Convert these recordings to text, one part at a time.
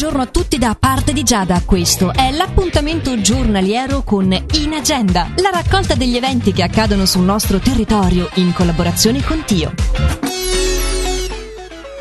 buongiorno a tutti da parte di Giada. Questo è l'appuntamento giornaliero con In Agenda, la raccolta degli eventi che accadono sul nostro territorio in collaborazione con Tio.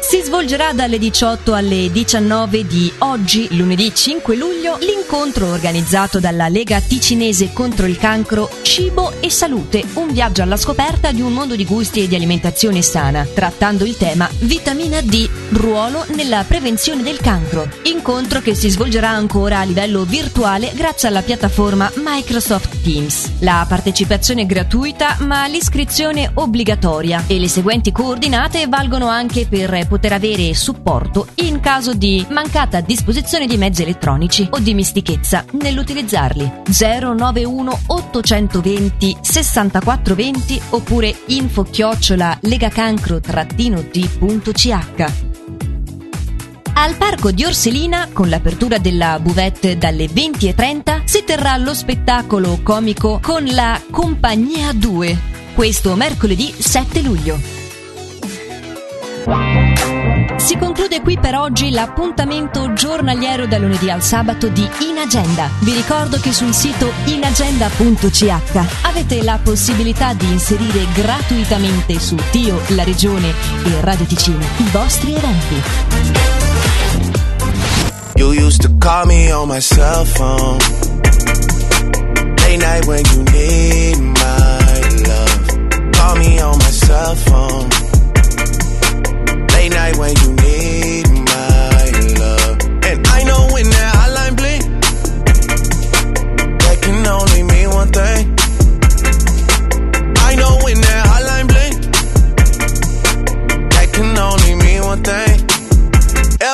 Si svolgerà dalle 18 alle 19 di oggi, lunedì 5 luglio, l'incontro organizzato dalla Lega Ticinese contro il cancro Cibo e Salute, un viaggio alla scoperta di un mondo di gusti e di alimentazione sana, trattando il tema vitamina D, ruolo nella prevenzione del cancro. Incontro che si svolgerà ancora a livello virtuale grazie alla piattaforma Microsoft Teams. La partecipazione è gratuita, ma l'iscrizione obbligatoria e le seguenti coordinate valgono anche per poter poter avere supporto in caso di mancata disposizione di mezzi elettronici o dimestichezza nell'utilizzarli. 091 820 6420 oppure info chiocciola legacancro-t.ch. Al parco di Orselina, con l'apertura della buvette dalle 20.30, si terrà lo spettacolo comico con la Compagnia 2, questo mercoledì 7 luglio. Qui per oggi l'appuntamento giornaliero da lunedì al sabato di In Agenda. Vi ricordo che sul sito inagenda.ch avete la possibilità di inserire gratuitamente su Tio, la Regione e Radio Ticino i vostri eventi. You used to call me on my cell phone. Late night when you need my love. Call me on my cell phone. late night when you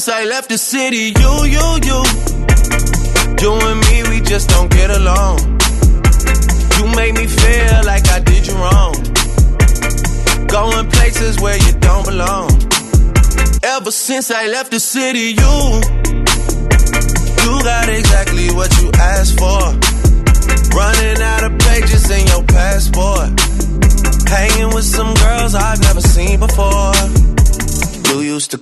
since I left the city, you, you, you, you and me, we just don't get along. You make me feel like I did you wrong Going places where you don't belong. Ever since I left the city, you,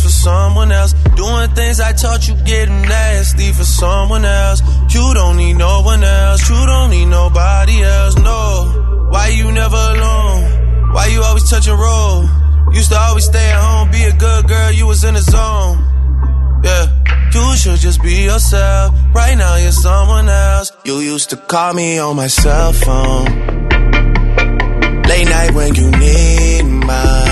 for someone else. Doing things I taught you getting nasty for someone else. You don't need no one else. You don't need nobody else. No. Why you never alone? Why you always touch and roll? Used to always stay at home, be a good girl. You was in the zone. Yeah. You should just be yourself. Right now you're someone else. You used to call me on my cell phone. Late night when you need my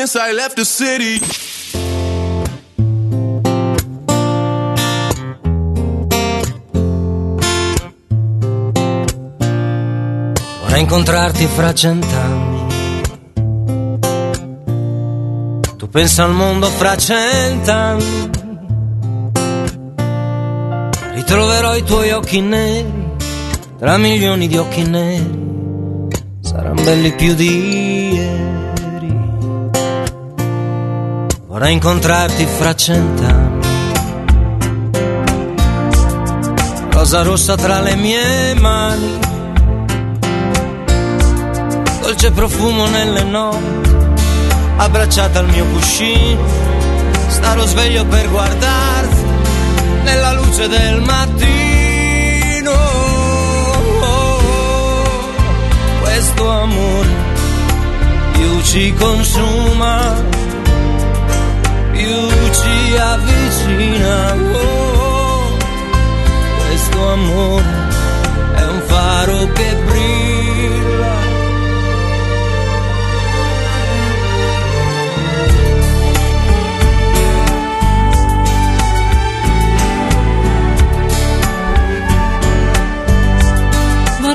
since I left the city. Vorrei incontrarti fra cent'anni. Tu pensa al mondo fra cent'anni. Ritroverò i tuoi occhi neri tra milioni di occhi neri. Saranno belli più di ieri. Vorrei incontrarti fra cent'anni. Rosa rossa tra le mie mani dolce profumo nelle notti, abbracciata al mio cuscino, starò sveglio per guardarti nella luce del mattino. questo amore più ci consuma, ci avvicina. Oh, questo amore è un faro che brilla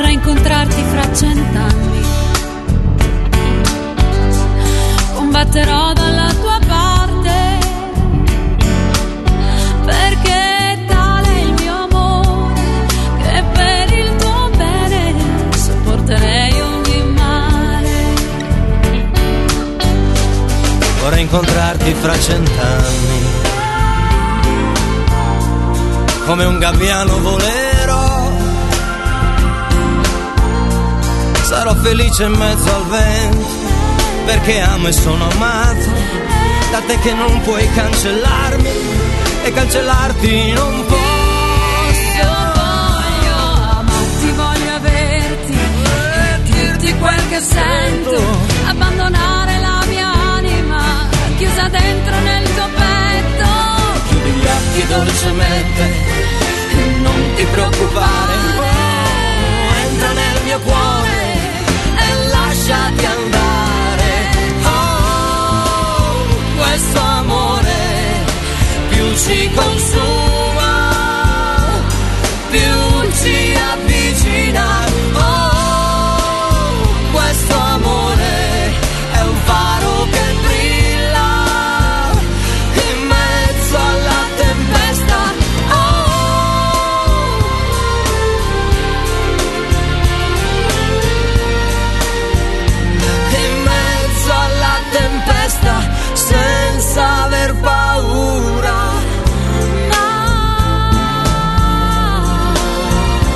incontrarti fra cent'anni. Combatterò dalla incontrarti fra cent'anni, come un gabbiano volerò sarò felice in mezzo al vento, perché amo e sono amato, da te che non puoi cancellarmi e cancellarti non posso. dolcemente. E non ti preoccupare